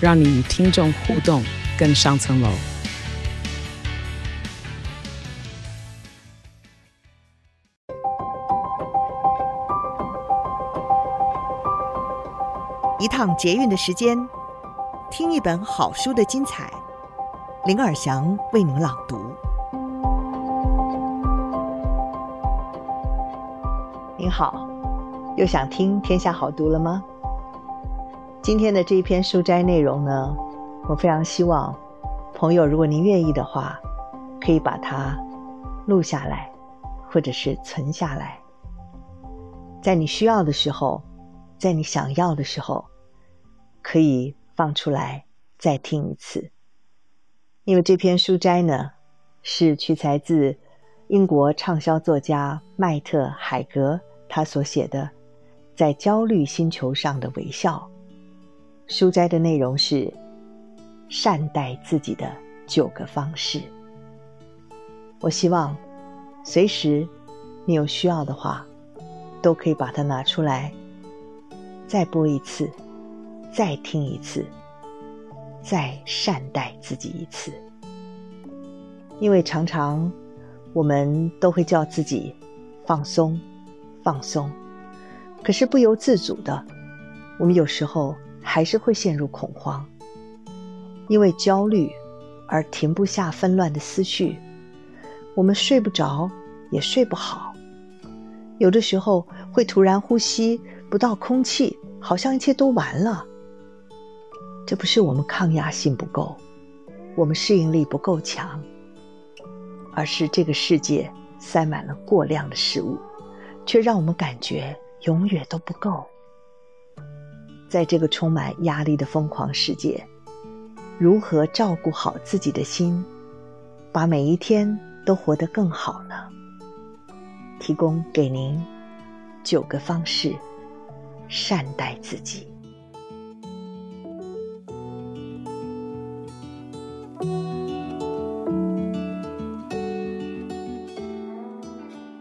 让你与听众互动更上层楼。一趟捷运的时间，听一本好书的精彩。林尔祥为您朗读。您好。又想听天下好读了吗？今天的这一篇书摘内容呢，我非常希望朋友，如果您愿意的话，可以把它录下来，或者是存下来，在你需要的时候，在你想要的时候，可以放出来再听一次。因为这篇书摘呢，是取材自英国畅销作家麦特海格他所写的。在焦虑星球上的微笑，书摘的内容是善待自己的九个方式。我希望随时你有需要的话，都可以把它拿出来，再播一次，再听一次，再善待自己一次。因为常常我们都会叫自己放松，放松。可是不由自主的，我们有时候还是会陷入恐慌，因为焦虑而停不下纷乱的思绪，我们睡不着，也睡不好，有的时候会突然呼吸不到空气，好像一切都完了。这不是我们抗压性不够，我们适应力不够强，而是这个世界塞满了过量的事物，却让我们感觉。永远都不够。在这个充满压力的疯狂世界，如何照顾好自己的心，把每一天都活得更好呢？提供给您九个方式，善待自己。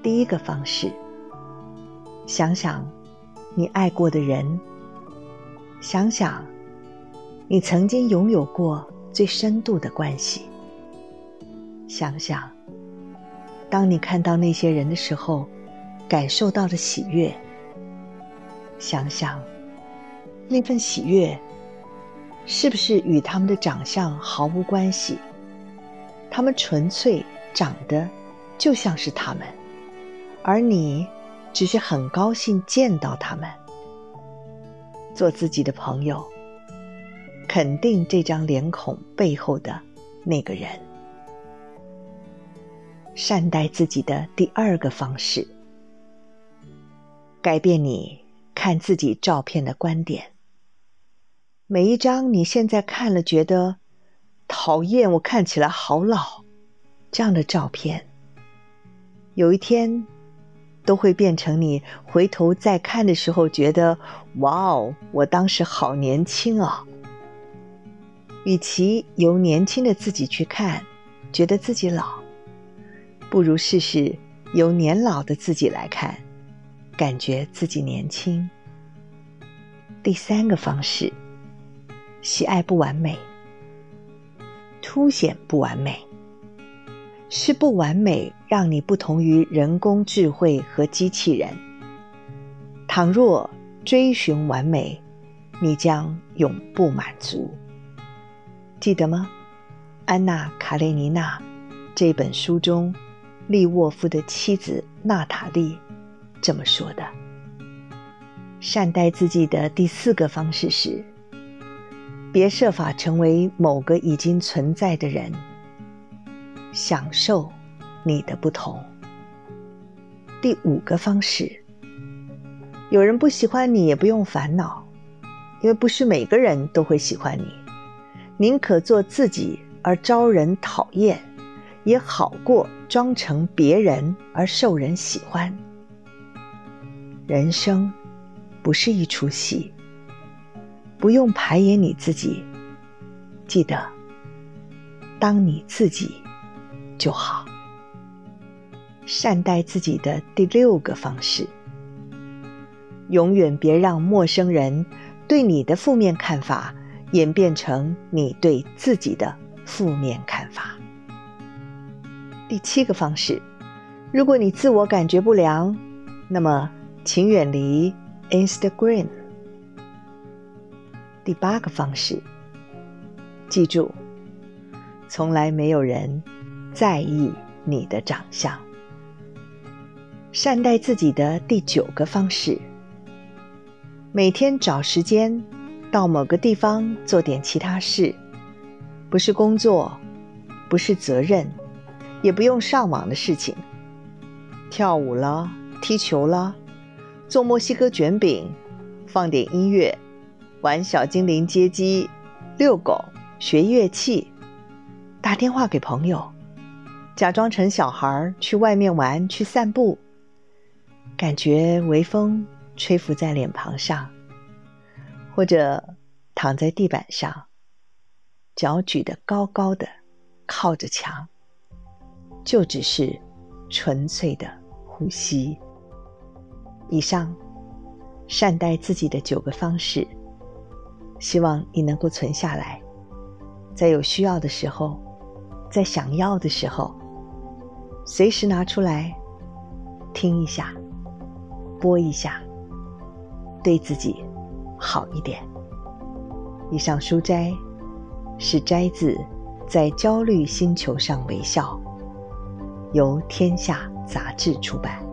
第一个方式。想想你爱过的人，想想你曾经拥有过最深度的关系。想想，当你看到那些人的时候，感受到的喜悦。想想，那份喜悦是不是与他们的长相毫无关系？他们纯粹长得就像是他们，而你。只是很高兴见到他们，做自己的朋友，肯定这张脸孔背后的那个人。善待自己的第二个方式，改变你看自己照片的观点。每一张你现在看了觉得讨厌，我看起来好老，这样的照片，有一天。都会变成你回头再看的时候，觉得哇哦，我当时好年轻啊！与其由年轻的自己去看，觉得自己老，不如试试由年老的自己来看，感觉自己年轻。第三个方式，喜爱不完美，凸显不完美。是不完美让你不同于人工智慧和机器人。倘若追寻完美，你将永不满足。记得吗？安娜·卡列尼娜这本书中，利沃夫的妻子娜塔莉这么说的。善待自己的第四个方式是：别设法成为某个已经存在的人。享受你的不同。第五个方式，有人不喜欢你也不用烦恼，因为不是每个人都会喜欢你。宁可做自己而招人讨厌，也好过装成别人而受人喜欢。人生不是一出戏，不用排演你自己，记得当你自己就好。善待自己的第六个方式：永远别让陌生人对你的负面看法演变成你对自己的负面看法。第七个方式：如果你自我感觉不良，那么请远离 Instagram。第八个方式：记住，从来没有人在意你的长相。善待自己的第九个方式：每天找时间到某个地方做点其他事，不是工作，不是责任，也不用上网的事情。跳舞了，踢球了，做墨西哥卷饼，放点音乐，玩小精灵街机，遛狗，学乐器，打电话给朋友，假装成小孩去外面玩，去散步。感觉微风吹拂在脸庞上，或者躺在地板上，脚举得高高的，靠着墙，就只是纯粹的呼吸。以上，善待自己的九个方式，希望你能够存下来，在有需要的时候，在想要的时候，随时拿出来听一下。播一下，对自己好一点。以上书斋是摘自《在焦虑星球上微笑》，由天下杂志出版。